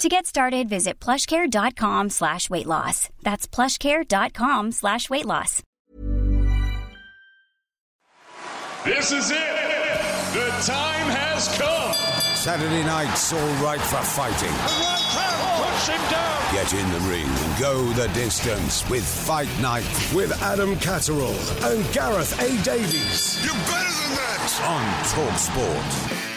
To get started, visit plushcare.com slash weight loss. That's plushcare.com slash weight loss. This is it. The time has come. Saturday night's all right for fighting. Push him down. Get in the ring and go the distance with Fight Night with Adam Catterall and Gareth A. Davies You're better than that. on Talk Sport.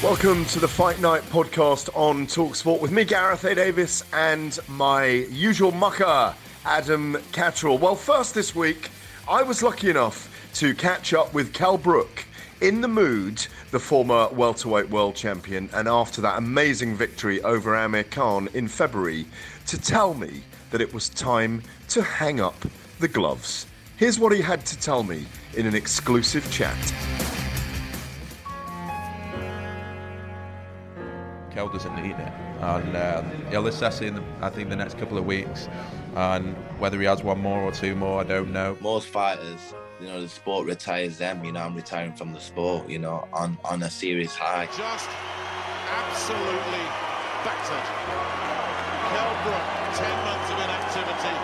Welcome to the Fight Night podcast on Talksport with me, Gareth A. Davies, and my usual mucker, Adam Catterall. Well, first this week, I was lucky enough to catch up with Kell Brook in the mood, the former welterweight world champion, and after that amazing victory over Amir Khan in February, to tell me that it was time to hang up the gloves. Here's what he had to tell me in an exclusive chat. Kel doesn't need it, and um, he'll assess it in, the, I think, the next couple of weeks. And whether he has one more or two more, I don't know. most fighters, you know, the sport retires them. You know, I'm retiring from the sport. You know, on on a serious high. Just absolutely battered. Kell Brook, 10 months of inactivity.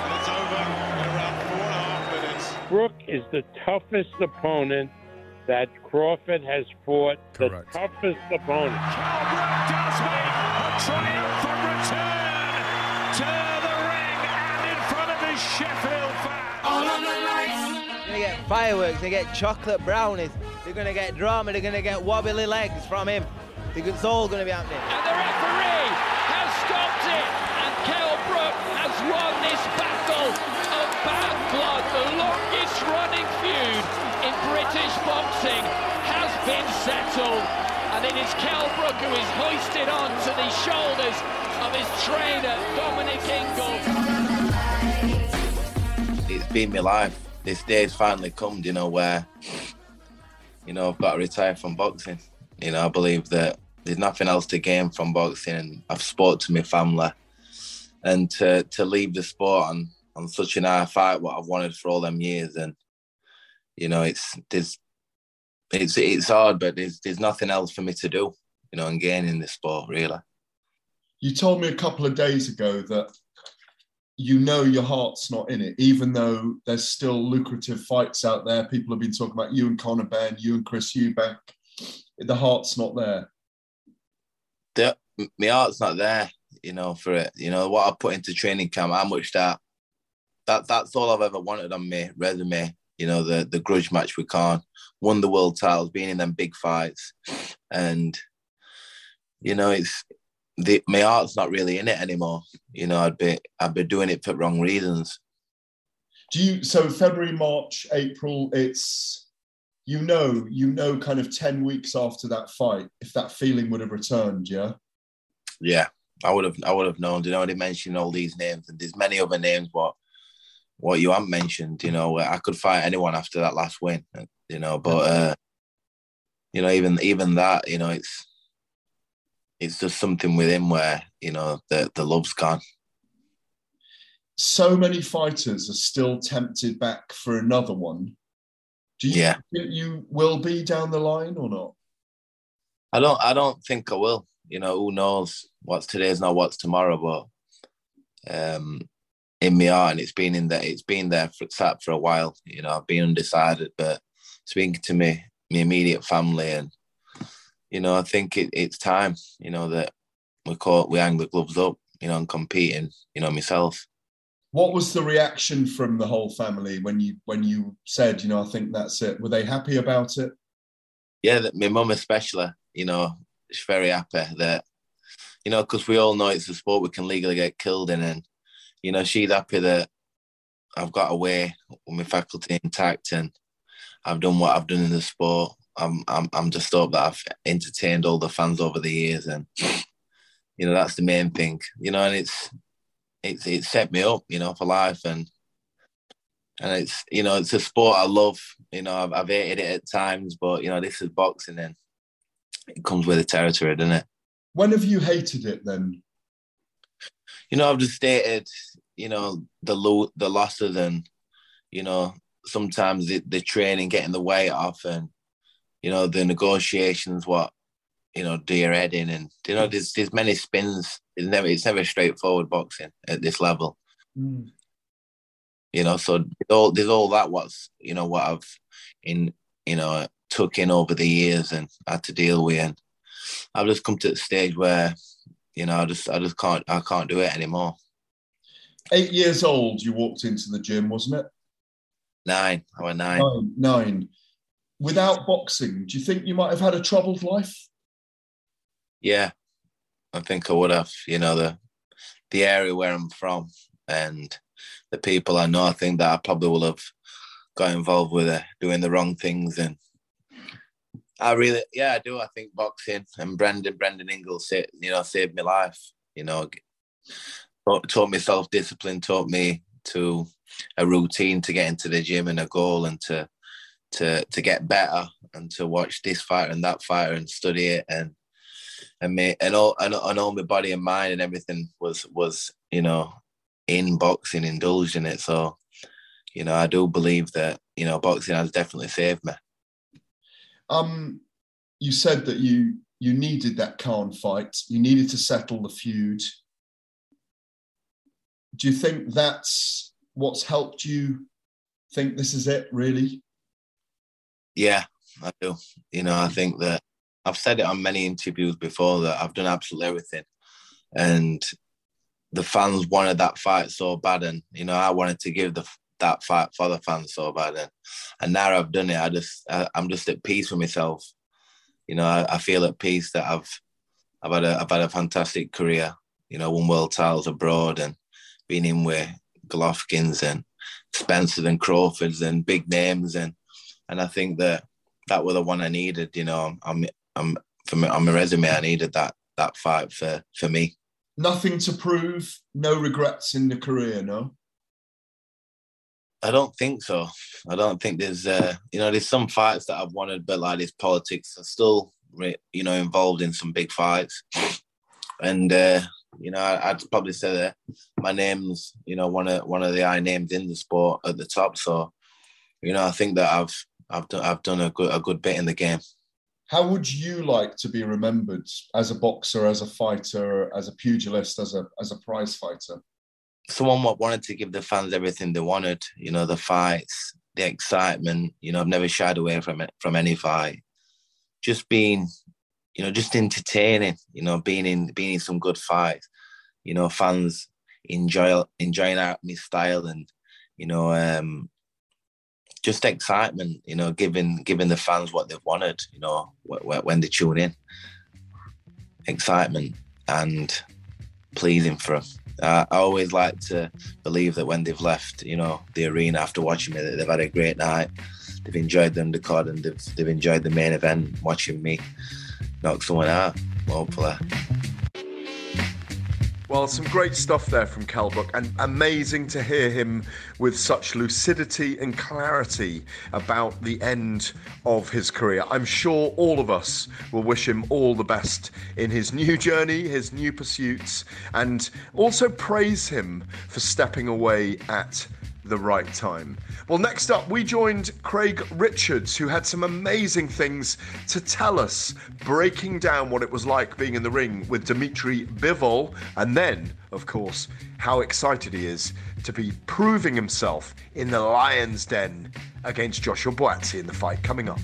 And it's over in around four and a half minutes. Brook is the toughest opponent that Crawford has fought. Correct. The toughest opponent. Kell does make a triumphant return to the ring and in front of his Sheffield fans. They're gonna get fireworks, they get chocolate brownies, they're gonna get drama, they're gonna get wobbly legs from him. It's all gonna be happening. And the referee boxing has been settled. And it is Kell Brook who is hoisted onto the shoulders of his trainer, Dominic Ingle. It's been my life. This day's finally come. You know where, you know, I've got to retire from boxing. You know, I believe that there's nothing else to gain from boxing, and I've spoke to my family, and to to leave the sport on on such an high fight, what I've wanted for all them years, and you know, it's there's it's it's hard, but there's there's nothing else for me to do. You know, and gain in this sport really. You told me a couple of days ago that you know your heart's not in it, even though there's still lucrative fights out there. People have been talking about you and Conor Benn, you and Chris Eubank. The heart's not there. the, my heart's not there, you know, for it. You know, what I put into training camp, how much that that that's all I've ever wanted on my resume. You know, the the grudge match with Khan, won the world titles, being in them big fights. And, you know, it's the my heart's not really in it anymore. You know, I'd be I'd be doing it for wrong reasons. Do you so February, March, April, it's you know, you know kind of 10 weeks after that fight, if that feeling would have returned, yeah? Yeah, I would have I would have known. You know, they mentioned all these names, and there's many other names, but what you haven't mentioned, you know, I could fight anyone after that last win, you know, but uh, you know, even even that, you know, it's it's just something within where you know the the love's gone. So many fighters are still tempted back for another one. Do you Yeah. think you will be down the line or not? I don't I don't think I will. You know, who knows what's today's not what's tomorrow, but um in my heart and it's been in there it's been there for sat for a while. You know, I've been undecided, but speaking to me, my immediate family and you know, I think it, it's time, you know, that we caught we hang the gloves up, you know, and competing, you know, myself. What was the reaction from the whole family when you when you said, you know, I think that's it? Were they happy about it? Yeah, my mum especially, you know, she's very happy that, you know, because we all know it's a sport we can legally get killed in, and you know, she's happy that I've got away with my faculty intact and I've done what I've done in the sport. I'm I'm I'm just hope that I've entertained all the fans over the years, and you know that's the main thing. You know, and it's it's it set me up, you know, for life, and and it's you know it's a sport I love. You know, I've, I've hated it at times, but you know this is boxing, and it comes with the territory, doesn't it? When have you hated it then? You know, I've just stated, you know, the lo- the losses and you know sometimes the, the training getting the weight off and you know the negotiations what you know do your head in and you know there's there's many spins. It's never it's never straightforward boxing at this level. Mm. you know so there's all, there's all that what's you know what i've in you know took in over the years and had to deal with. And i've just come to the stage where you know i just i just can't i can't do it anymore eight years old you walked into the gym wasn't it nine i was nine nine, nine without boxing, do you think you might have had a troubled life? Yeah, I think I would have. You know, the the area where I'm from and the people I know, I think that I probably will have got involved with uh, doing the wrong things. And I really, yeah, I do. I think boxing and Brendan, Brendan Ingle, you know, saved my life. You know, taught, taught me self discipline, taught me to a routine to get into the gym and a goal and to to to get better and to watch this fighter and that fighter and study it and and me and all and, and all my body and mind and everything was was you know in boxing, indulged in it. So, you know, I do believe that you know boxing has definitely saved me. Um, you said that you you needed that Khan fight. You needed to settle the feud. Do you think that's what's helped you think this is it, really? Yeah, I do. You know, I think that I've said it on many interviews before that I've done absolutely everything, and the fans wanted that fight so bad, and you know, I wanted to give the that fight for the fans so bad, and and now I've done it. I just I, am just at peace with myself. You know, I, I, feel at peace that I've I've had a I've had a fantastic career. You know, won world titles abroad and been in with Golovkins and Spencer and Crawfords and big names and and I think that that was the one I needed. You know, I'm I'm for me, on my resume, I needed that that fight for for me. Nothing to prove, no regrets in the career, no. I don't think so. I don't think there's, uh, you know, there's some fights that I've wanted, but like this politics, I'm still, you know, involved in some big fights, and uh, you know, I'd probably say that my name's, you know, one of one of the I names in the sport at the top. So, you know, I think that I've I've done I've done a good a good bit in the game. How would you like to be remembered as a boxer, as a fighter, as a pugilist, as a as a prize fighter? Someone what wanted to give the fans everything they wanted. You know, the fights, the excitement. You know, I've never shied away from it from any fight. Just being, you know, just entertaining. You know, being in being in some good fights. You know, fans enjoy enjoying out my style and you know um just excitement, you know, giving giving the fans what they've wanted, you know, when they tune in. Excitement and pleasing for them. Uh, I always like to believe that when they've left, you know, the arena after watching me, that they've had a great night. They've enjoyed the undercard and they've, they've enjoyed the main event, watching me knock someone out, hopefully. Well, some great stuff there from Kell Brook, and amazing to hear him with such lucidity and clarity about the end of his career. I'm sure all of us will wish him all the best in his new journey, his new pursuits, and also praise him for stepping away at the right time. Well, next up, we joined Craig Richards, who had some amazing things to tell us, breaking down what it was like being in the ring with Dmitry Bivol, and then, of course, how excited he is to be proving himself in the Lion's Den against Joshua Buatsi in the fight coming up.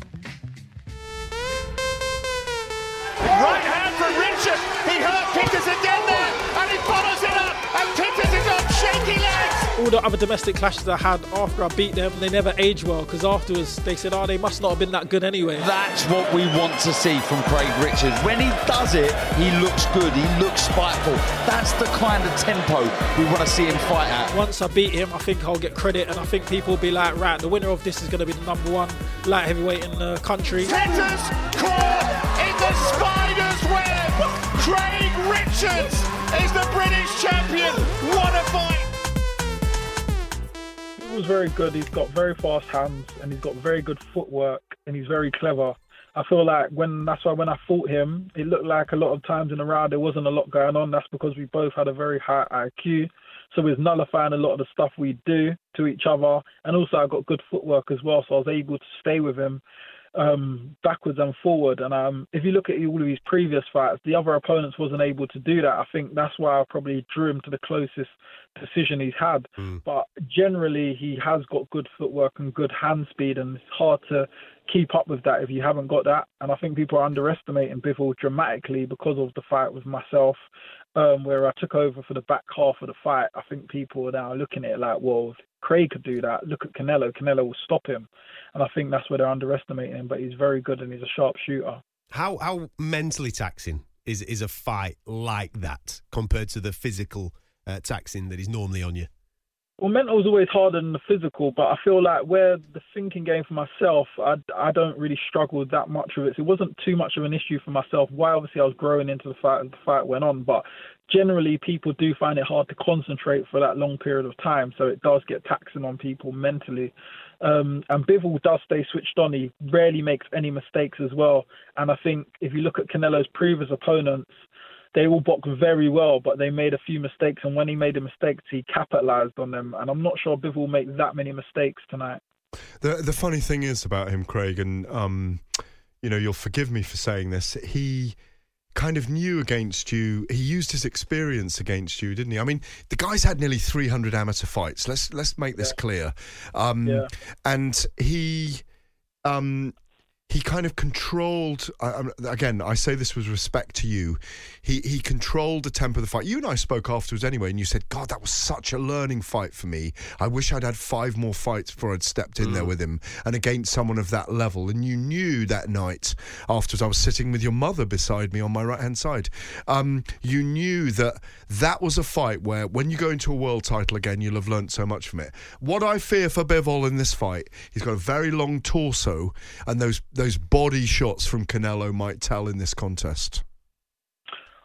All the other domestic clashes I had after I beat them, they never age well because afterwards they said, oh, they must not have been that good anyway. That's what we want to see from Craig Richards. When he does it, he looks good, he looks spiteful. That's the kind of tempo we want to see him fight at. Once I beat him, I think I'll get credit and I think people will be like, right, the winner of this is going to be the number one light heavyweight in the country. Tenders caught in the spider's web. Craig Richards is the British champion. What a fight! Was very good. He's got very fast hands and he's got very good footwork and he's very clever. I feel like when that's why when I fought him, it looked like a lot of times in the round there wasn't a lot going on. That's because we both had a very high IQ. So we was nullifying a lot of the stuff we do to each other. And also I got good footwork as well, so I was able to stay with him um, backwards and forward. And um, if you look at all of his previous fights, the other opponents wasn't able to do that. I think that's why I probably drew him to the closest decision he's had. But generally, he has got good footwork and good hand speed, and it's hard to keep up with that if you haven't got that. And I think people are underestimating Bivol dramatically because of the fight with myself. Um, where I took over for the back half of the fight, I think people are now looking at it like, well, Craig could do that. Look at Canelo. Canelo will stop him, and I think that's where they're underestimating him. But he's very good and he's a sharp shooter. How how mentally taxing is is a fight like that compared to the physical uh, taxing that is normally on you? Well, mental is always harder than the physical, but I feel like where the thinking game for myself, I, I don't really struggle that much with it. So it wasn't too much of an issue for myself. Why obviously I was growing into the fight as the fight went on, but generally people do find it hard to concentrate for that long period of time. So it does get taxing on people mentally. Um, and Bivol does stay switched on. He rarely makes any mistakes as well. And I think if you look at Canelo's previous opponents, they all boxed very well, but they made a few mistakes. And when he made the mistakes, he capitalized on them. And I'm not sure Bivol will make that many mistakes tonight. The the funny thing is about him, Craig, and um, you know, you'll forgive me for saying this. He kind of knew against you. He used his experience against you, didn't he? I mean, the guy's had nearly 300 amateur fights. Let's let's make this clear. Um, Yeah. And he. Um, he kind of controlled. I- Again, I say this with respect to you. He he controlled the tempo of the fight. You and I spoke afterwards anyway, and you said, "God, that was such a learning fight for me. I wish I'd had five more fights before I'd stepped in there with him and against someone of that level." And you knew that night afterwards. I was sitting with your mother beside me on my right hand side. Um, you knew that that was a fight where, when you go into a world title again, you'll have learnt so much from it. What I fear for Bivol in this fight, he's got a very long torso, and those those body shots from Canelo might tell in this contest.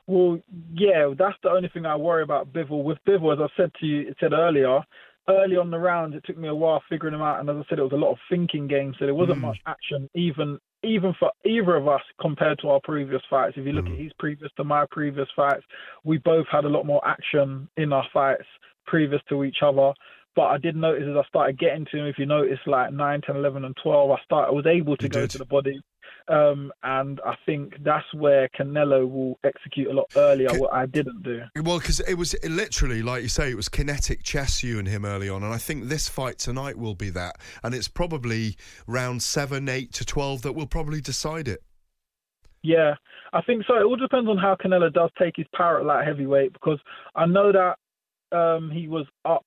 Well, yeah, that's the only thing I worry about Bivol. With Bivol, as I said to you, said earlier, early on the round, it took me a while figuring him out, and as I said, it was a lot of thinking game, so there wasn't Mm. much action, even even for either of us compared to our previous fights. If you look at his previous to my previous fights, we both had a lot more action in our fights previous to each other. But I did notice as I started getting to him, if you notice, like 9, 10, 11, and 12, I started, I was able to go to the body. Um, and I think that's where Canelo will execute a lot earlier, what I didn't do. Well, because it was literally, like you say, it was kinetic chess, you and him early on. And I think this fight tonight will be that. And it's probably round seven, eight to 12 that will probably decide it. Yeah, I think so. It all depends on how Canelo does take his power at light heavyweight because I know that um, he was up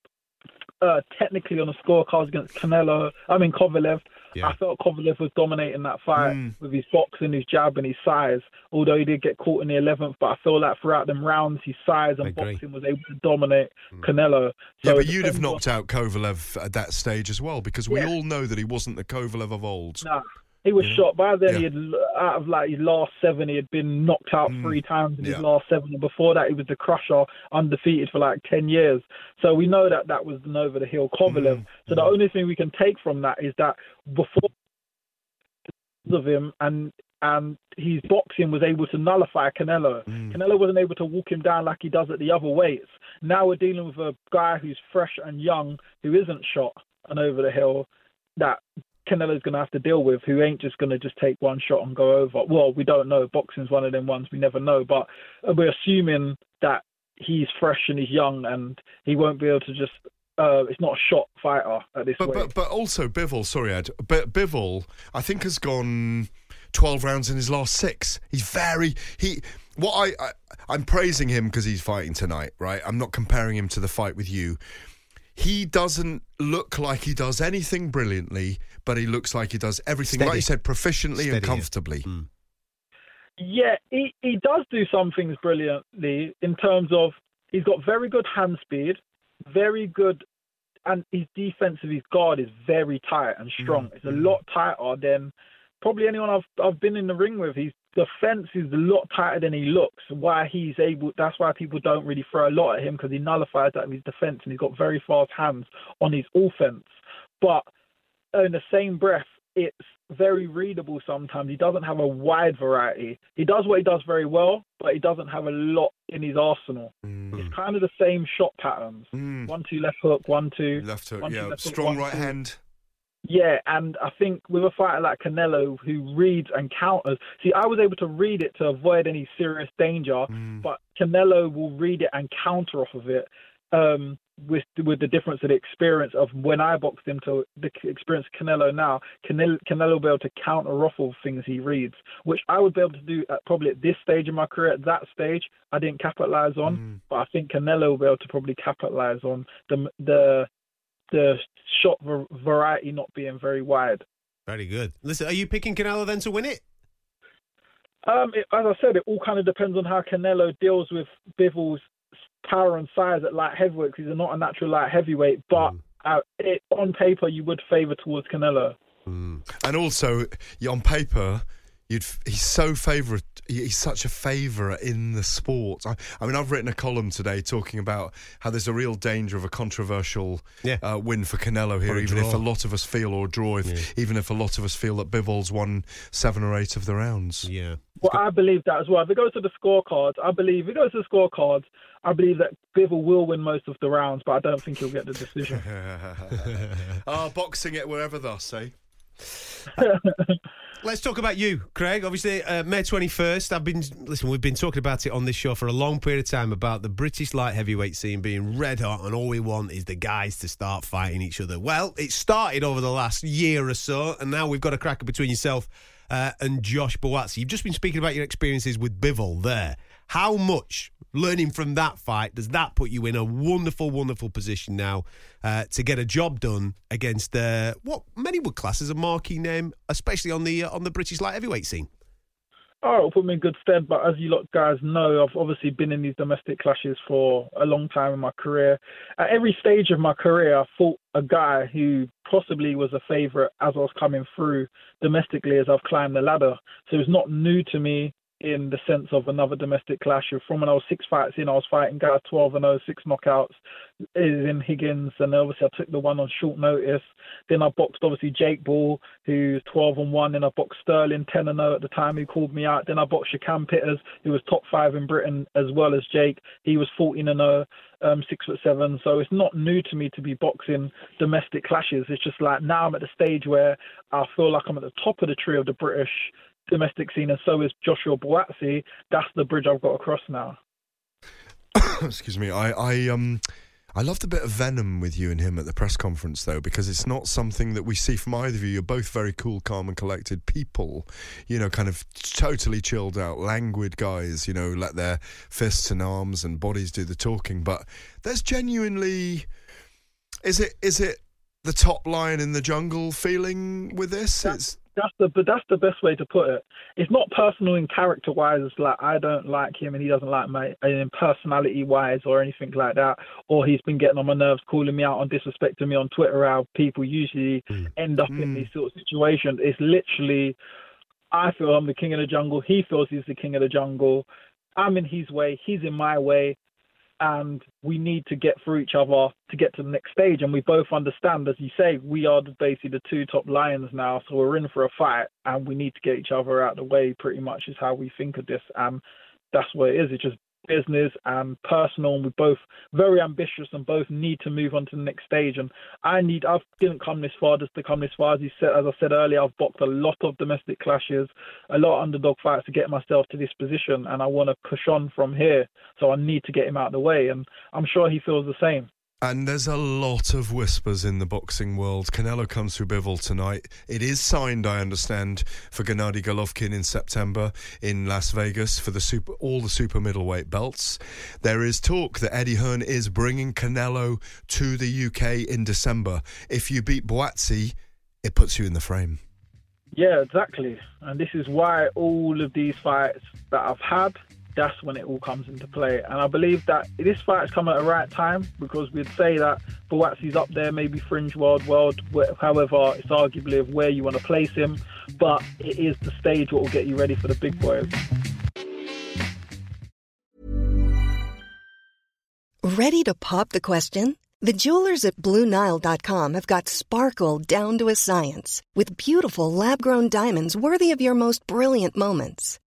uh, technically on the scorecards against Canelo. I mean Kovalev. Yeah. I felt Kovalev was dominating that fight Mm. with his boxing, his jab, and his size. Although he did get caught in the eleventh, but I feel like throughout them rounds, his size and boxing was able to dominate Canelo. yeah, So but you'd have depends on- knocked out Kovalev at that stage as well because we Yeah. all know that he wasn't the Kovalev of old. Nah, he was Yeah. shot. By then, Yeah. he had out of like his last seven, he had been knocked out three times in his Mm. Last seven, and before that, he was the crusher, undefeated for like ten years. So we know that that was an over the hill Kovalev. Mm. So the only thing we can take from that is that before of him and and his boxing was able to nullify Canelo. Mm. Canelo wasn't able to walk him down like he does at the other weights. Now we're dealing with a guy who's fresh and young, who isn't shot and over the hill, that Canelo's going to have to deal with, who ain't just going to just take one shot and go over. Well, we don't know. Boxing's one of them ones we never know, but we're assuming that he's fresh and he's young and he won't be able to just. Uh, it's not a shot fighter at this But, weight. but but also Bivol, sorry Ed, but Bivol, I think has gone twelve rounds in his last six. He's very he. What I, I I'm praising him because he's fighting tonight, right? I'm not comparing him to the fight with you. He doesn't look like he does anything brilliantly, but he looks like he does everything, like you said, proficiently Steady, and yeah. comfortably. Hmm. Yeah, he, he does do some things brilliantly in terms of he's got very good hand speed, very good, and his defensive, his guard is very tight and hmm. strong. It's a hmm. lot tighter than probably anyone I've I've been in the ring with. His defense is a lot tighter than he looks. Why he's able, that's why people don't really throw a lot at him because he nullifies that with his defense and he's got very fast hands on his offense. But in the same breath, it's very readable sometimes. He doesn't have a wide variety. He does what he does very well, but he doesn't have a lot in his arsenal. Mm. It's kind of the same shot patterns. Mm. One, two, left hook, one, two. Left hook, one, yeah. Strong right hand. Yeah, and I think with a fighter like Canelo who reads and counters, see, I was able to read it to avoid any serious danger, but Canelo will read it and counter off of it. Um, with with the difference of the experience of when I boxed him to the experience of Canelo now, Canelo, Canelo will be able to counter off of things he reads, which I would be able to do at probably at this stage of my career. At that stage, I didn't capitalize on, but I think Canelo will be able to probably capitalize on the the the shot variety not being very wide. Very good. Listen, are you picking Canelo then to win it? Um, it, as I said, it all kind of depends on how Canelo deals with Bivol's power and size at light heavyweight. 'cause he's not a natural light heavyweight, but uh, it, on paper you would favour towards Canelo. And also, on paper, you'd he's so favourite. He's such a favourite in the sport. I, I mean, I've written a column today talking about how there's a real danger of a controversial uh, win for Canelo here, Or a even if a lot of us feel, or draw, if, even if a lot of us feel that Bivol's won seven or eight of the rounds. Yeah. Well, I believe that as well. If it goes to the scorecards, I believe if it goes to the scorecards, I believe that Bivol will win most of the rounds, but I don't think he'll get the decision. Ah, boxing it wherever thus, eh? Let's talk about you, Craig. Obviously, uh, May 21st. I've been, listen, we've been talking about it on this show for a long period of time about the British light heavyweight scene being red hot, and all we want is the guys to start fighting each other. Well, it started over the last year or so, and now we've got a cracker between yourself uh, and Josh Buatsi. You've just been speaking about your experiences with Bivol there. How much learning from that fight does that put you in a wonderful, wonderful position now uh, to get a job done against uh, what many would class as a marquee name, especially on the uh, on the British light heavyweight scene? Oh, it'll put me in good stead. But as you lot guys know, I've obviously been in these domestic clashes for a long time in my career. At every stage of my career, I fought a guy who possibly was a favourite as I was coming through domestically as I've climbed the ladder. So it's not new to me in the sense of another domestic clash. From when I was six fights in, I was fighting guys 12 and 0, six knockouts is in Higgins, and obviously I took the one on short notice. Then I boxed obviously Jake Ball, who's 12 and 1. Then I boxed Sterling 10 and 0 at the time, who called me out. Then I boxed Shakan Pitters, who was top five in Britain as well as Jake. He was 14 and 0, um, six foot seven. So it's not new to me to be boxing domestic clashes. It's just like now I'm at the stage where I feel like I'm at the top of the tree of the British domestic scene, and so is Joshua Buatsi. That's the bridge I've got across now. Excuse me. I, I um I loved a bit of venom with you and him at the press conference though, because it's not something that we see from either of you. You're both very cool, calm, and collected people. You know, kind of totally chilled out, languid guys. You know, let their fists and arms and bodies do the talking. But there's genuinely, is it is it the top lion in the jungle feeling with this? It's That's the but that's the best way to put it. It's not personal in character wise. It's like I don't like him and he doesn't like me, and in personality wise or anything like that. Or he's been getting on my nerves, calling me out on disrespecting me on Twitter. How people usually hmm. end up in hmm. these sort of situations. It's literally, I feel I'm the king of the jungle. He feels he's the king of the jungle. I'm in his way. He's in my way and we need to get through each other to get to the next stage. And we both understand, as you say, we are basically the two top lions now, so we're in for a fight, and we need to get each other out of the way. Pretty much is how we think of this, and that's what it is. It's just business and personal, and we're both very ambitious and both need to move on to the next stage. And I need, I didn't come this far just to come this far. As you said, as I said earlier, I've boxed a lot of domestic clashes, a lot of underdog fights to get myself to this position, and I want to push on from here. So I need to get him out of the way, and I'm sure he feels the same. And there's a lot of whispers in the boxing world. Canelo comes through Bivol tonight. It is signed, I understand, for Gennady Golovkin in September in Las Vegas for the super, all the super middleweight belts. There is talk that Eddie Hearn is bringing Canelo to the UK in December. If you beat Buatsi, it puts you in the frame. Yeah, exactly. And this is why all of these fights that I've had, that's when it all comes into play. And I believe that this fight's come at the right time because we'd say that Buatsi's up there, maybe fringe world, world. However, it's arguably of where you want to place him. But it is the stage what will get you ready for the big boys. Ready to pop the question? The jewelers at BlueNile.com have got sparkle down to a science with beautiful lab grown diamonds worthy of your most brilliant moments.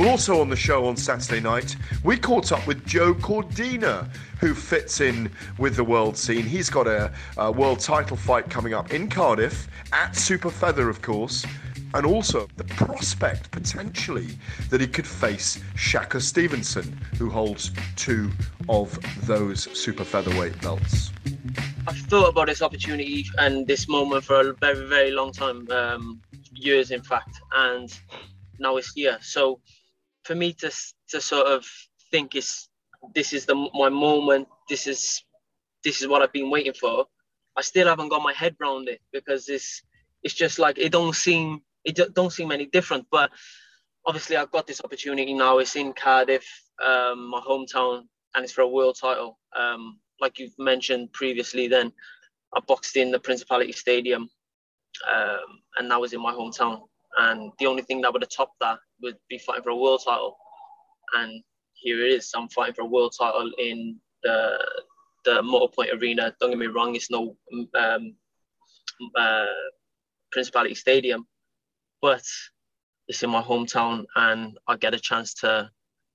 Well, also on the show on Saturday night, we caught up with Joe Cordina, who fits in with the world scene. He's got a, a world title fight coming up in Cardiff at Super Feather, of course, and also the prospect potentially that he could face Shakur Stevenson, who holds two of those Super Featherweight belts. I've thought about this opportunity and this moment for a very, very long time, um, years in fact, and now it's here. So for me to to sort of think is this is the my moment. This is this is what I've been waiting for. I still haven't got my head around it because it's it's just like it don't seem it don't seem any different. But obviously, I've got this opportunity now. It's in Cardiff, um, my hometown, and it's for a world title. Um, like you've mentioned previously, then I boxed in the Principality Stadium, um, and that was in my hometown. And the only thing that would have topped that would be fighting for a world title. And here it is. I'm fighting for a world title in the the Motorpoint Arena. Don't get me wrong, it's no um, uh, Principality Stadium, but it's in my hometown, and I get a chance to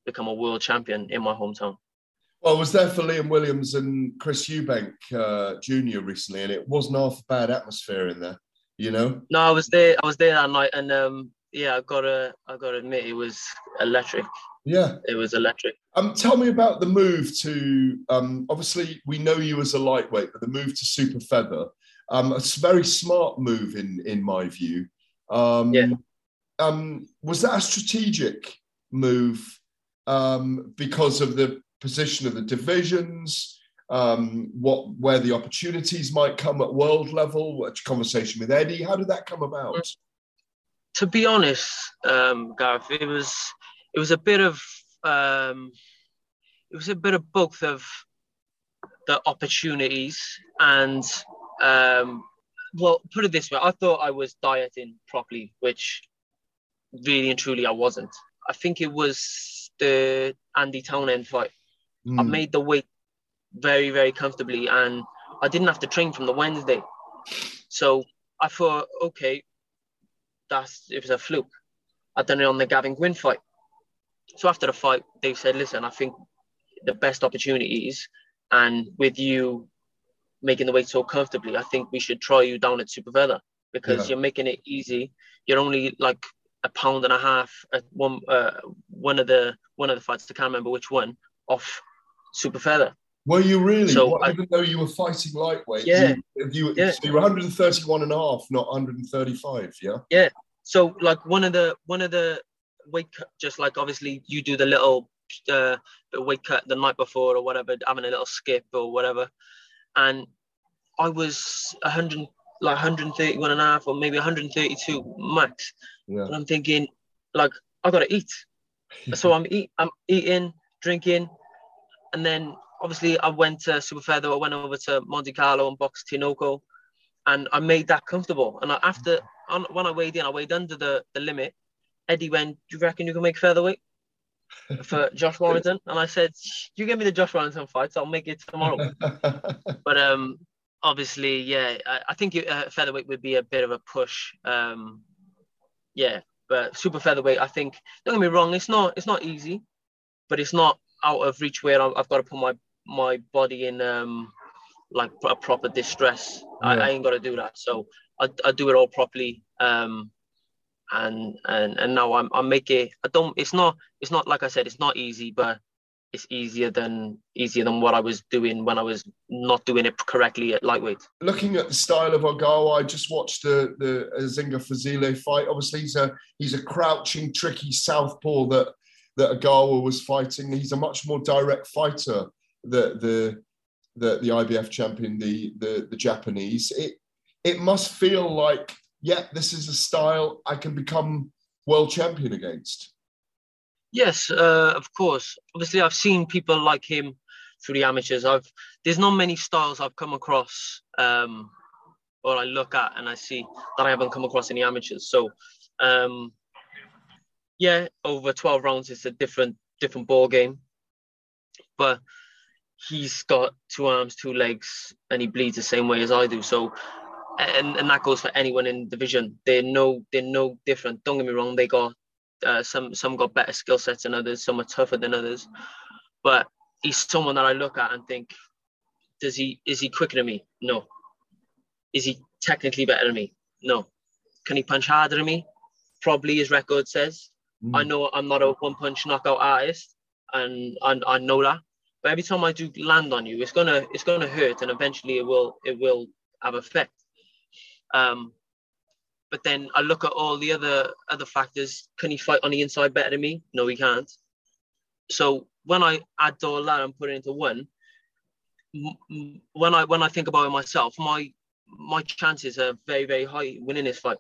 become a world champion in my hometown. Well, I was there for Liam Williams and Chris Eubank uh, Jr. recently, and it wasn't half a bad atmosphere in there. You know? No, I was there. I was there that night, and um, yeah, I've gotta, I've gotta admit, it was electric. Yeah, it was electric. Um, tell me about the move to. Um, obviously, we know you as a lightweight, but the move to super feather. Um, it's a very smart move in in my view. Um, yeah. Um, was that a strategic move um, because of the position of the divisions? Um, what where the opportunities might come at world level? What conversation with Eddie? How did that come about? To be honest, um, Gareth, it was it was a bit of um, it was a bit of both of the opportunities and um, well, put it this way, I thought I was dieting properly, which really and truly I wasn't. I think it was the Andy Townend fight. Mm. I made the weight very, very comfortably and I didn't have to train from the Wednesday. So I thought, okay, that's it was a fluke. I done it on the Gavin Gwynn fight. So after the fight, they said, listen, I think the best opportunities and with you making the weight so comfortably, I think we should try you down at super feather because yeah. you're making it easy. You're only like a pound and a half at one uh, one of the one of the fights. I can't remember which one off super feather. Were you really? So What, I- even though you were fighting lightweight, Yeah. you, you, Yeah. so you were 131 and a half, not 135, yeah? Yeah. So like one of the one of the weight cut, just like obviously you do the little uh, the weight cut the night before or whatever, having a little skip or whatever, and I was 100 like 131 and a half or maybe 132 max. Yeah. And I'm thinking like I gotta eat, so I'm eat I'm eating, drinking, and then obviously I went to Super Feather. I went over to Monte Carlo and boxed Tinoco, and I made that comfortable. And I, after on, when I weighed in, I weighed under the, the limit. Eddie went, "Do you reckon you can make featherweight for Josh Warrington?" And I said, "You give me the Josh Warrington fights, I'll make it tomorrow." but um, obviously, yeah, I, I think it, uh, featherweight would be a bit of a push. Um, yeah, but super featherweight, I think. Don't get me wrong, it's not it's not easy, but it's not out of reach where I've got to put my my body in um like a proper distress. I, I ain't got to do that, so I, I do it all properly. Um, and and and now I'm I make it. I don't. It's not. It's not like I said. It's not easy, but it's easier than easier than what I was doing when I was not doing it correctly at lightweight. Looking at the style of Ogawa, I just watched the the Azinga Fazile fight. Obviously, he's a he's a crouching, tricky southpaw that that Ogawa was fighting. He's a much more direct fighter. The the the, the IBF champion, the, the the Japanese. It it must feel like yeah, this is a style I can become world champion against. Yes, uh, of course. Obviously, I've seen people like him through the amateurs. I've there's not many styles I've come across um, or I look at and I see that I haven't come across any amateurs. So, um, yeah, over 12 rounds, it's a different different ball game. But he's got two arms, two legs, and he bleeds the same way as I do. So, and and that goes for anyone in the division. They're no they're no different. Don't get me wrong. They got uh, some some got better skill sets than others. Some are tougher than others. But he's someone that I look at and think, does he is he quicker than me? No. Is he technically better than me? No. Can he punch harder than me? Probably his record says. I know I'm not a one punch knockout artist, and I, I know that. But every time I do land on you, it's gonna it's gonna hurt, and eventually it will it will have effect. Um, but then I look at all the other other factors. Can he fight on the inside better than me? No, he can't. So when I add all that and put it into one, when I when I think about it myself, my my chances are very very high winning this fight.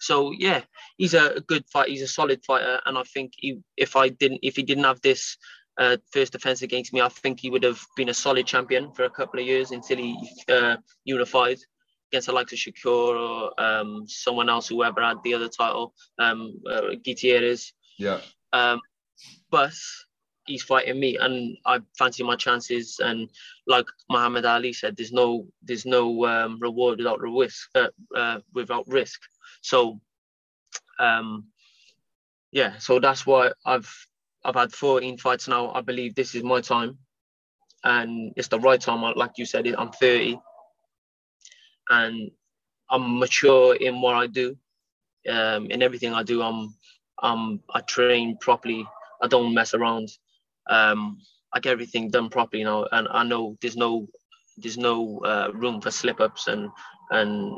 So yeah, he's a good fight. He's a solid fighter, and I think he, if I didn't, if he didn't have this uh, first defense against me, I think he would have been a solid champion for a couple of years until he uh, unified against the likes of Shakur or um, someone else, whoever had the other title, um, uh, Gutierrez. Yeah. Um, but he's fighting me, and I fancy my chances. And like Muhammad Ali said, there's no there's no um, reward without risk. Uh, uh, without risk. So, um, yeah. So that's why I've I've had 14 fights now. I believe this is my time, and it's the right time. Like you said, I'm 30, and I'm mature in what I do. Um, in everything I do, I'm um I train properly. I don't mess around. Um, I get everything done properly now, and I know there's no there's no uh, room for slip ups and and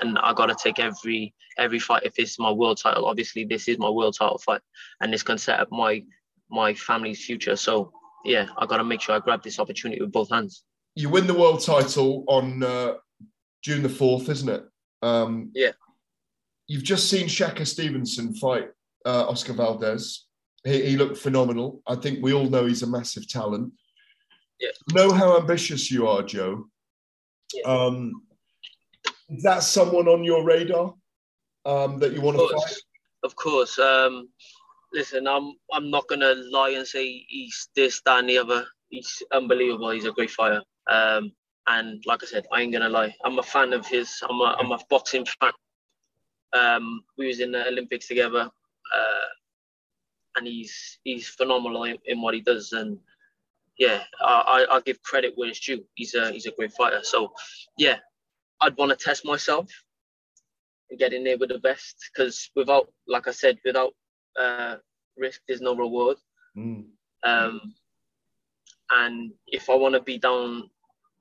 and I gotta take every every fight if it's my world title. Obviously, this is my world title fight, and it's gonna set up my my family's future. So yeah, I gotta make sure I grab this opportunity with both hands. You win the world title on uh, June the 4th, isn't it? Um, yeah. You've just seen Shakur Stevenson fight uh, Oscar Valdez. He, he looked phenomenal. I think we all know he's a massive talent. Yeah. Know how ambitious you are, Joe. Yeah. Um, is that someone on your radar um, that you want to fight? of course. Um, listen, I'm I'm not gonna lie and say he's this, that, and the other. He's unbelievable. He's a great fighter. Um, and like I said, I ain't gonna lie. I'm a fan of his. I'm a I'm a boxing fan. Um, we was in the Olympics together, uh, and he's he's phenomenal in, in what he does. And yeah, I I I give credit where it's due. He's a he's a great fighter. So yeah, I'd want to test myself. and get in there with the best. Because without, like I said, without uh, risk, there's no reward. Mm. Um, and if I want to be down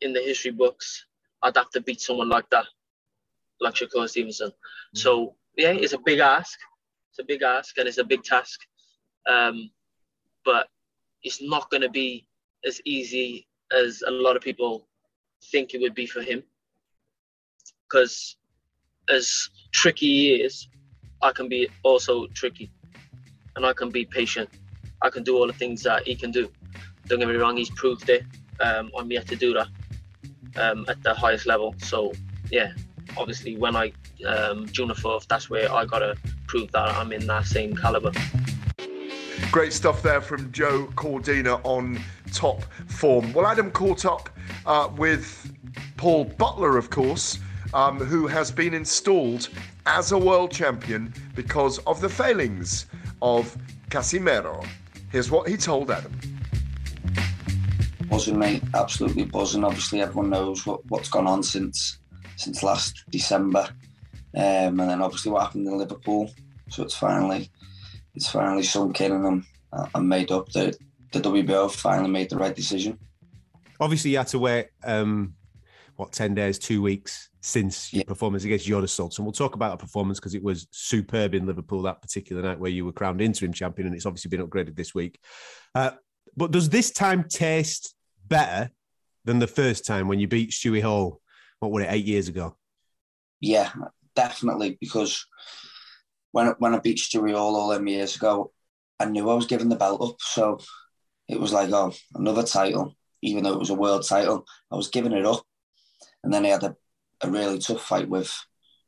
in the history books, I'd have to beat someone like that, like Shakur Stevenson. So yeah, it's a big ask. It's a big ask and it's a big task. Um, but it's not going to be as easy as a lot of people think it would be for him. Because as tricky he is, I can be also tricky, and I can be patient. I can do all the things that he can do. Don't get me wrong, he's proved it. Um, I'm yet to do that um, at the highest level. So yeah, obviously when I um, June the fourth, that's where I gotta prove that I'm in that same caliber. Great stuff there from Joe Cordina on top form. Well, Adam caught up uh, with Paul Butler, of course, um, who has been installed as a world champion because of the failings of Casimero. Here's what he told Adam. buzzing, mate. Absolutely buzzing. Obviously, everyone knows what, what's gone on since since last December, um, and then obviously what happened in Liverpool. So it's finally it's finally sunk in, and I'm I'm made up. The the WBO finally made the right decision. Obviously, you had to wait, um, what, 10 days, two weeks since your performance against Jonas and We'll talk about that performance because it was superb in Liverpool that particular night where you were crowned interim champion, and it's obviously been upgraded this week. Uh, but does this time taste better than the first time when you beat Stewie Hall? What were it, eight years ago? Yeah, definitely. Because when when I beat Stewie Hall all them years ago, I knew I was giving the belt up. So it was like, oh, another title, even though it was a world title, I was giving it up. And then I had a, a really tough fight with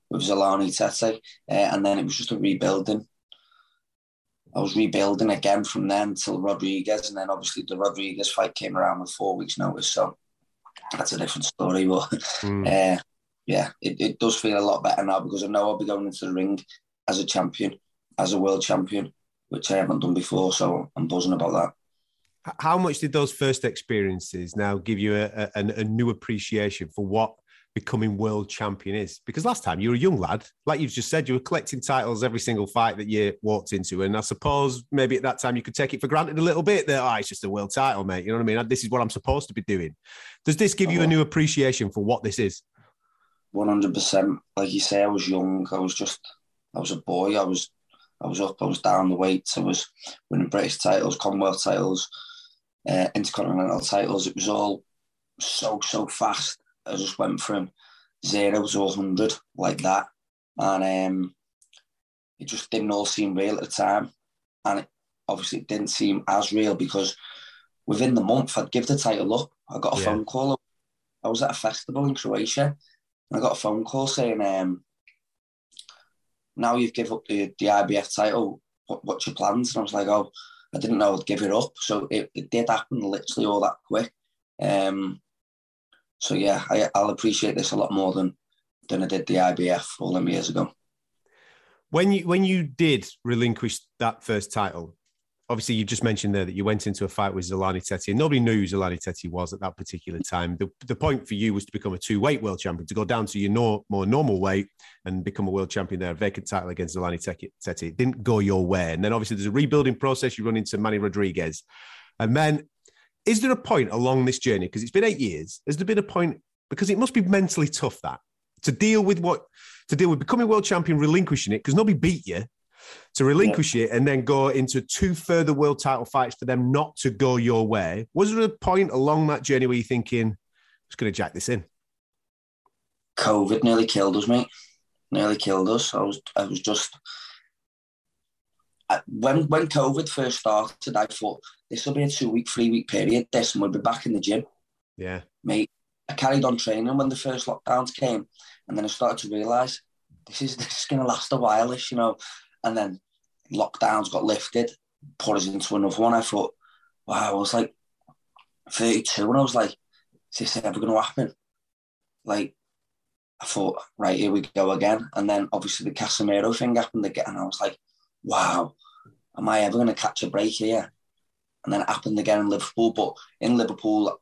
with Zolani Tete, uh, and then it was just a rebuilding. I was rebuilding again from then till Rodriguez, and then obviously the Rodriguez fight came around with four weeks' notice. So that's a different story. But uh, yeah, it, it does feel a lot better now because I know I'll be going into the ring as a champion, as a world champion, which I haven't done before. So I'm buzzing about that. How much did those first experiences now give you a, a, a- new appreciation for what becoming world champion is? Because last time you were a young lad, like you've just said, you were collecting titles every single fight that you walked into. And I suppose maybe at that time you could take it for granted a little bit that, oh, it's just a world title, mate. You know what I mean? This is what I'm supposed to be doing. Does this give you a oh. new appreciation for what this is? One hundred percent. Like you say, I was young. I was just, I was a boy. I was, I was up. I was down the weights. I was winning British titles, Commonwealth titles, uh, intercontinental titles. It was all so so fast. I just went from zero to hundred like that, and um, it just didn't all seem real at the time. And it, obviously, it didn't seem as real because within the month, I'd give the title up. I got a Yeah. phone call. I was at a festival in Croatia. And I got a phone call saying, um, now you've given up the, the IBF title, what, what's your plans? And I was like, oh, I didn't know I'd give it up. So it, it did happen literally all that quick. Um, so yeah, I, I'll appreciate this a lot more than, than I did the IBF all them years ago. When you when you did relinquish that first title, obviously you just mentioned there that you went into a fight with Zolani Tete, and nobody knew who Zolani Tete was at that particular time. The, the point for you was to become a two weight world champion, to go down to your nor, more normal weight and become a world champion there, a vacant title against Zolani. Tete. It didn't go your way, and then obviously there's a rebuilding process. You run into Manny Rodriguez, and then is there a point along this journey because it's been eight years? Has there been a point because it must be mentally tough that to deal with what to deal with becoming world champion, relinquishing it because nobody beat you, to relinquish it and then go into two further world title fights for them not to go your way. Was there a point along that journey where you're thinking, I'm just going to jack this in? COVID nearly killed us, mate. Nearly killed us. I was, I was just I- when when COVID first started. I thought this will be a two week, three week period. This and we'll be back in the gym, Yeah. mate. I carried on training when the first lockdowns came, and then I started to realise this is this is going to last a while, this, you know. And then lockdowns got lifted, put us into another one. I thought, wow, I was like 32, and I was like, is this ever going to happen? Like, I thought, right, here we go again. And then obviously the Casimero thing happened again. And I was like, wow, am I ever going to catch a break here? And then it happened again in Liverpool. But in Liverpool,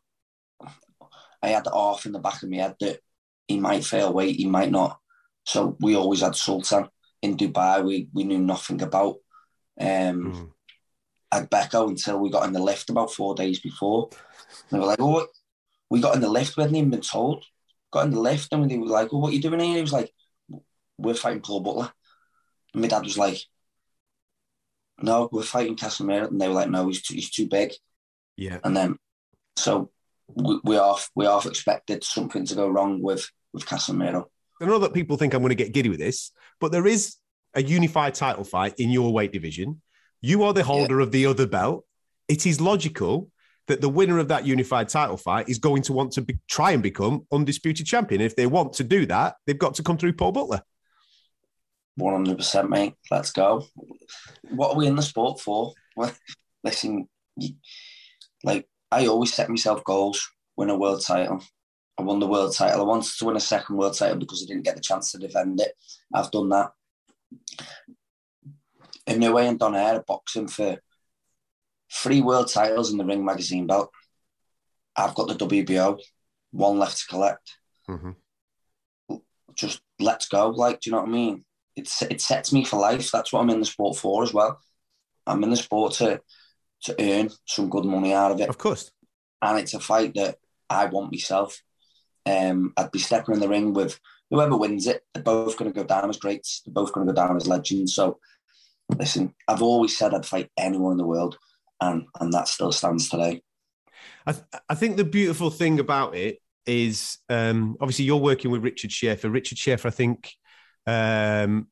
I had the off in the back of my head that he might fail weight, he might not So we always had Sultan in Dubai. We we knew nothing about. Um, Mm. Had Becco until we got in the lift about four days before. They were like, "Oh, we got in the lift. We hadn't even been told. Got in the lift, and they were like, "Oh, what are you doing here?" He was like, "We're fighting Paul Butler." And my dad was like, "No, we're fighting Casimero," and they were like, "No, he's too, he's too big." Yeah. And then, so we, we half we half expected something to go wrong with with Casimero. I know that people think I'm going to get giddy with this, but there is a unified title fight in your weight division. You are the holder of the other belt. It is logical that the winner of that unified title fight is going to want to be, try and become undisputed champion. If they want to do that, they've got to come through Paul Butler. One hundred percent, mate. Let's go. What are we in the sport for? Well, listen, like I always set myself goals. Win a world title. I won the world title. I wanted to win a second world title because I didn't get the chance to defend it. I've done that. In Inoue and Donaire boxing for three world titles in the Ring Magazine belt. I've got the WBO, one left to collect. Mm-hmm. Just let's go. Like, do you know what I mean? It's it sets me for life. That's what I'm in the sport for as well. I'm in the sport to to earn some good money out of it. Of course. And it's a fight that I want myself. Um, I'd be stepping in the ring with whoever wins it. They're both going to go down as greats. They're both going to go down as legends. So, listen, I've always said I'd fight anyone in the world, and and that still stands today. I, th- I think the beautiful thing about it is um, obviously you're working with Richard Schaefer. Richard Schaefer, I think, um,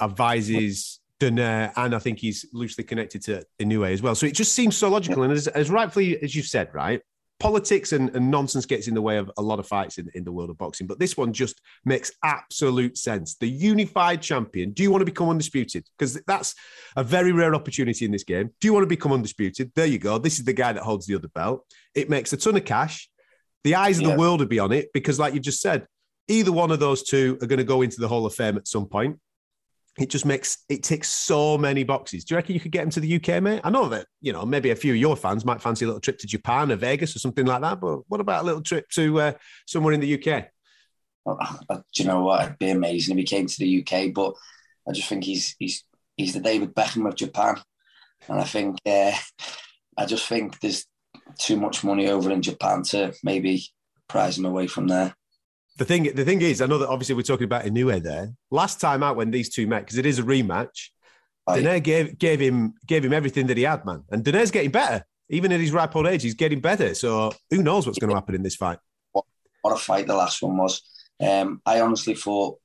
advises Donaire, and I think he's loosely connected to Inoue as well. So it just seems so logical. And as, as rightfully as you've said, right, politics and, and nonsense gets in the way of a lot of fights in, in the world of boxing. But this one just makes absolute sense. The unified champion. Do you want to become undisputed? Because that's a very rare opportunity in this game. Do you want to become undisputed? There you go. This is the guy that holds the other belt. It makes a ton of cash. The eyes of Yeah. the world would be on it because, like you just said, either one of those two are going to go into the Hall of Fame at some point. It just makes it ticks so many boxes. Do you reckon you could get him to the UK, mate? I know that you know maybe a few of your fans might fancy a little trip to Japan or Vegas or something like that. But what about a little trip to uh, somewhere in the UK? Well, uh, do you know what? It'd be amazing if he came to the UK, but I just think he's he's he's the David Beckham of Japan, and I think uh, I just think there's too much money over in Japan to maybe prize him away from there. The thing, the thing is, I know that obviously we're talking about Inoue there. Last time out when these two met, because it is a rematch, Donaire gave gave him gave him everything that he had, man. And Donaire's getting better, even at his ripe old age. He's getting better. So who knows what's going to happen in this fight? What, what a fight the last one was. Um, I honestly thought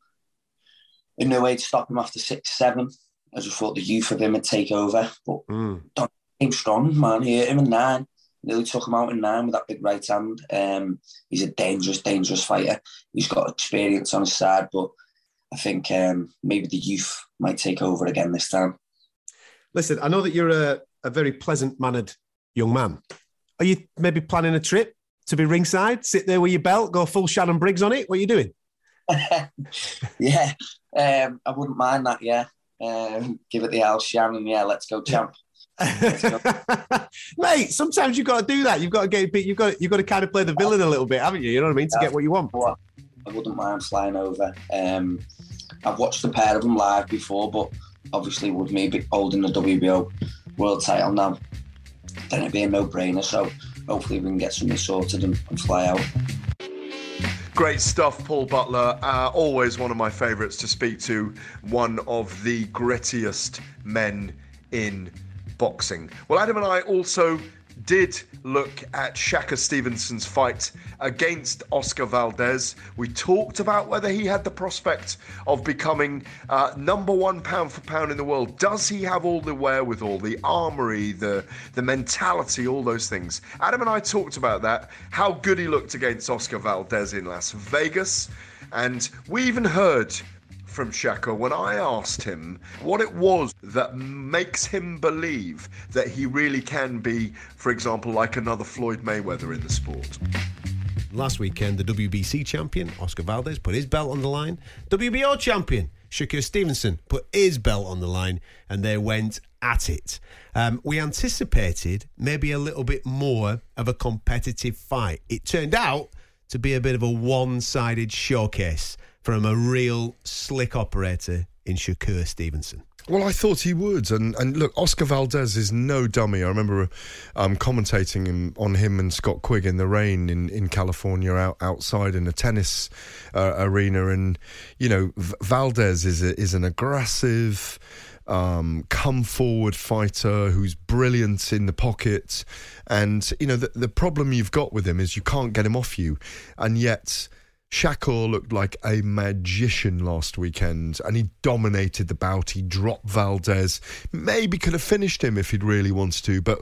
in no way to stop him after six, seven. I just thought the youth of him would take over, but Don came strong, man. He hit him in nine. Nearly took him out in nine with that big right hand. Um, he's a dangerous, dangerous fighter. He's got experience on his side, but I think um, maybe the youth might take over again this time. Listen, I know that you're a, a very pleasant mannered young man. Are you maybe planning a trip to be ringside, sit there with your belt, go full Shannon Briggs on it? What are you doing? yeah, um, I wouldn't mind that. Yeah, um, give it the Al Shannon. Yeah, let's go, champ. Mate, sometimes you've got to do that. You've got to get you've got you've got to kind of play the villain a little bit, haven't you? You know what I mean? To get what you want. I wouldn't mind flying over. Um, I've watched a pair of them live before, but obviously with me be- holding the WBO world title now, then it'd be a no-brainer. So hopefully we can get something sorted and, and fly out. Great stuff, Paul Butler. Uh, always one of my favourites to speak to. One of the grittiest men in boxing. Well, Adam and I also did look at Shakur Stevenson's fight against Oscar Valdez. We talked about whether he had the prospect of becoming uh, number one pound for pound in the world. Does he have all the wherewithal, the armory, the the mentality, all those things? Adam and I talked about that. How good he looked against Oscar Valdez in Las Vegas, and we even heard from Shakur when I asked him what it was that makes him believe that he really can be, for example, like another Floyd Mayweather in the sport. Last weekend, the WBC champion, Oscar Valdez, put his belt on the line. WBO champion, Shakur Stevenson, put his belt on the line, and they went at it. Um, we anticipated maybe a little bit more of a competitive fight. It turned out to be a bit of a one-sided showcase from a real slick operator in Shakur Stevenson. Well, I thought he would, and and look, Oscar Valdez is no dummy. I remember um, commentating him, on him and Scott Quigg in the rain in, in California, out outside in a tennis uh, arena, and you know Valdez is a, is an aggressive. Um, come forward fighter who's brilliant in the pocket, and you know the the problem you've got with him is you can't get him off you, and yet Shakur looked like a magician last weekend and he dominated the bout. He dropped Valdez. Maybe could have finished him if he'd really wanted to, but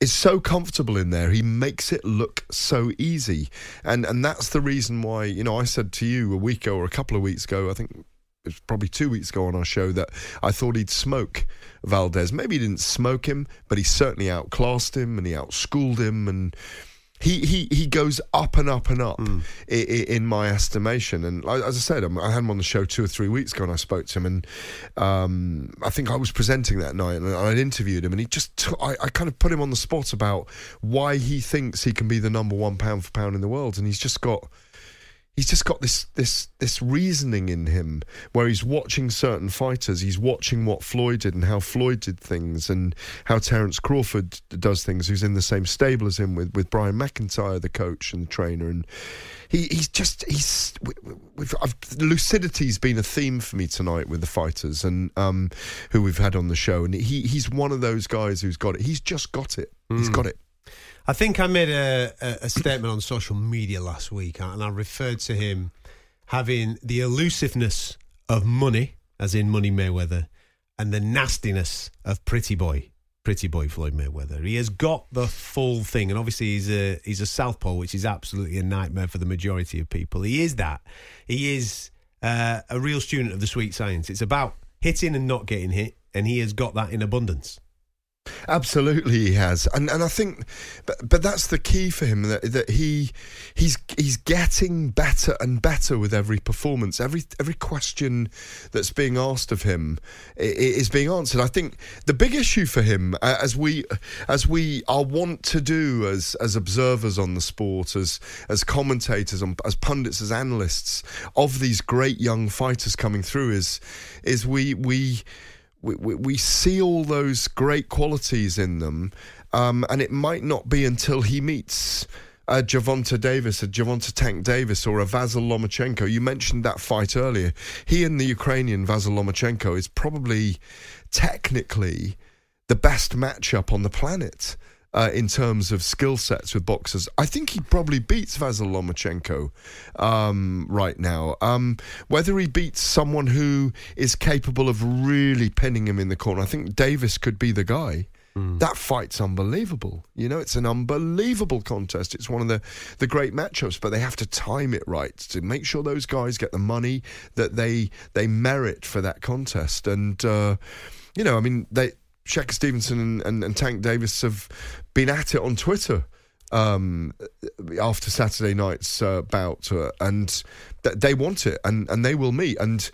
is so comfortable in there. He makes it look so easy. And and that's the reason why, you know, I said to you a week ago or a couple of weeks ago, I think it was probably two weeks ago on our show that I thought he'd smoke Valdez. Maybe he didn't smoke him, but he certainly outclassed him and he outschooled him and he he he goes up and up and up Hmm. i i in my estimation. And as I said, I had him on the show two or three weeks ago, and I spoke to him, and um, I think I was presenting that night, and I'd interviewed him, and he just took, I, I kind of put him on the spot about why he thinks he can be the number one pound for pound in the world, and he's just got he's just got this this this reasoning in him where he's watching certain fighters. He's watching what Floyd did and how Floyd did things and how Terence Crawford does things. Who's in the same stable as him with with Brian McIntyre the coach and the trainer. And he he's just he's we've, I've, lucidity's been a theme for me tonight with the fighters and um who we've had on the show. And he he's one of those guys who's got it. He's just got it. He's got it I think I made a, a, a statement on social media last week, and I referred to him having the elusiveness of money, as in Money Mayweather, and the nastiness of Pretty Boy, Pretty Boy Floyd Mayweather. He has got the full thing, and obviously he's a he's a southpaw, which is absolutely a nightmare for the majority of people. He is that. He is uh, a real student of the sweet science. It's about hitting and not getting hit, and he has got that in abundance. Absolutely, he has, and and I think, but but that's the key for him that that he he's he's getting better and better with every performance. Every every question that's being asked of him is being answered. I think the big issue for him, as we as we are wont to do as as observers on the sport, as as commentators, as pundits, as analysts of these great young fighters coming through, is is we we we, we, we see all those great qualities in them, um, and it might not be until he meets a Gervonta Davis, a Gervonta Tank Davis, or a Vasil Lomachenko. You mentioned that fight earlier. He and the Ukrainian Vasil Lomachenko is probably technically the best matchup on the planet. Uh, in terms of skill sets with boxers, I think he probably beats Vasil Lomachenko um, right now. Um, whether he beats someone who is capable of really pinning him in the corner, I think Davis could be the guy. That fight's unbelievable. You know, it's an unbelievable contest. It's one of the, the great matchups, but they have to time it right to make sure those guys get the money that they they merit for that contest. And uh, you know, I mean, they Shakur Stevenson and, and, and Tank Davis have been at it on Twitter um, after Saturday night's uh, bout, uh, and th- they want it, and, and they will meet. And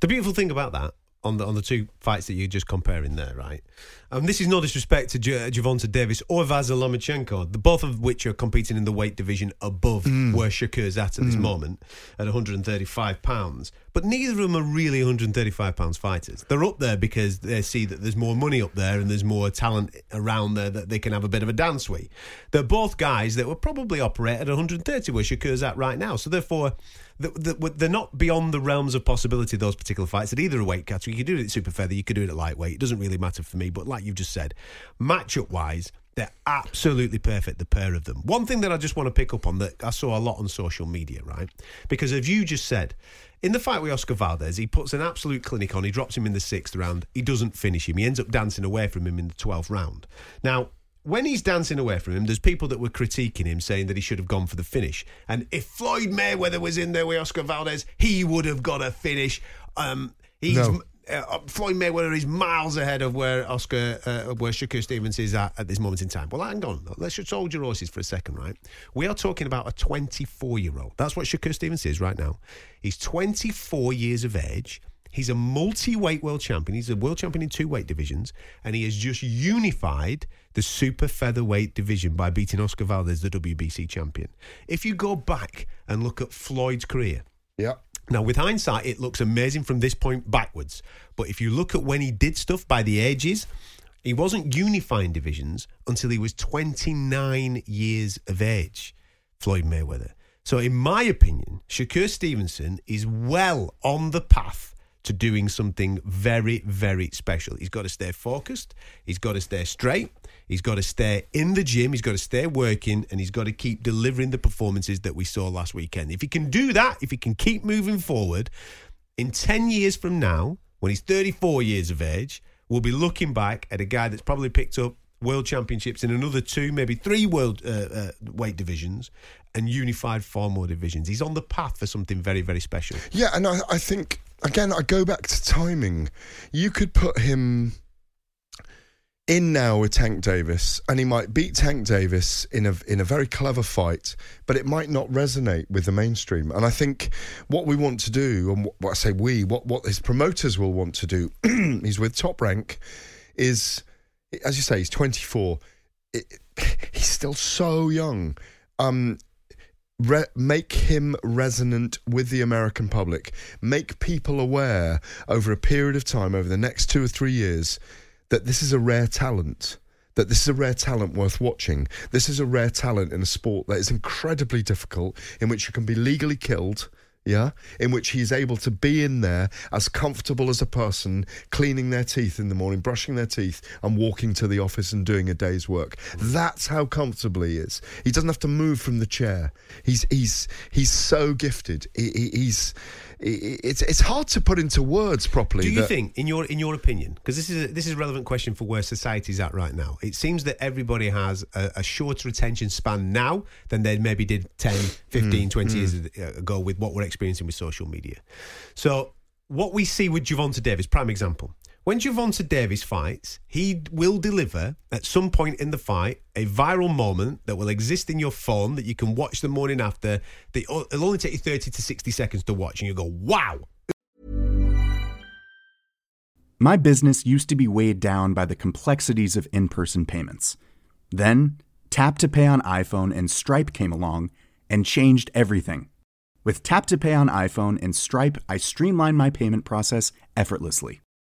The beautiful thing about that on the on the two fights that you're just comparing there, right? And this is no disrespect to J- Gervonta Davis or Vasil Lomachenko, the both of which are competing in the weight division above where Shakur's at at this Mm. moment at 135 pounds. But neither of them are really 135 pounds fighters. They're up there because they see that there's more money up there and there's more talent around there that they can have a bit of a dance with. They're both guys that would probably operate at 130 where Shakur's at right now. So therefore, th- th- they're not beyond the realms of possibility. Those particular fights at either a weight category. You could do it at super feather. You could do it at lightweight. It doesn't really matter for me. But like you've just said, matchup wise. They're absolutely perfect, the pair of them. One thing that I just want to pick up on that I saw a lot on social media, right? Because as you just said, in the fight with Oscar Valdez, he puts an absolute clinic on. He drops him in the sixth round. He doesn't finish him. He ends up dancing away from him in the 12th round. Now, when he's dancing away from him, there's people that were critiquing him, saying that he should have gone for the finish. And if Floyd Mayweather was in there with Oscar Valdez, he would have got a finish. Um, he's No. uh, Floyd Mayweather is miles ahead of where Oscar, uh, where Shakur Stevens is at at this moment in time. Well, hang on. Let's just hold your horses for a second, right? We are talking about a 24 year old. That's what Shakur Stevens is right now. He's 24 years of age. He's a multi-weight world champion. He's a world champion in two weight divisions, and he has just unified the super featherweight division by beating Oscar Valdez, the WBC champion. If you go back and look at Floyd's career, yeah. Now, with hindsight, it looks amazing from this point backwards. But if you look at when he did stuff by the ages, he wasn't unifying divisions until he was 29 years of age, Floyd Mayweather. So, in my opinion, Shakur Stevenson is well on the path to doing something very, very special. He's got to stay focused, he's got to stay straight, he's got to stay in the gym, he's got to stay working, and he's got to keep delivering the performances that we saw last weekend. If he can do that, if he can keep moving forward, in 10 years from now, when he's 34 years of age, we'll be looking back at a guy that's probably picked up world championships in another two, maybe three world uh, uh, weight divisions and unified four more divisions. He's on the path for something very, very special. Yeah, and I, I think again, I go back to timing. You could put him in now with Tank Davis, and he might beat Tank Davis in a in a very clever fight, but it might not resonate with the mainstream. And I think what we want to do, and what, I say we, what what his promoters will want to do, he's with Top Rank, is as you say, he's twenty four. He's still so young. Um, Re- make him resonant with the American public. Make people aware over a period of time, over the next two or three years, that this is a rare talent. That this is a rare talent worth watching. This is a rare talent in a sport that is incredibly difficult, in which you can be legally killed yeah, in which he's able to be in there as comfortable as a person, cleaning their teeth in the morning, brushing their teeth, and walking to the office and doing a day's work. That's how comfortable he is. He doesn't have to move from the chair. He's he's he's so gifted. He, he's it's it's hard to put into words properly. Do you think, in your in your opinion, because this is a, this is a relevant question for where society's at right now? It seems that everybody has a, a shorter attention span now than they maybe did 10, 15, Mm, 20 mm. years ago with what we're experiencing with social media. So, what we see with Gervonta Davis, prime example. When Gervonta Davis fights, he will deliver at some point in the fight a viral moment that will exist in your phone that you can watch the morning after. It'll only take you 30 to 60 seconds to watch, and you go, wow, My business used to be weighed down by the complexities of in person payments. Then, Tap to Pay on iPhone and Stripe came along and changed everything. With Tap to Pay on iPhone and Stripe, I streamlined my payment process effortlessly.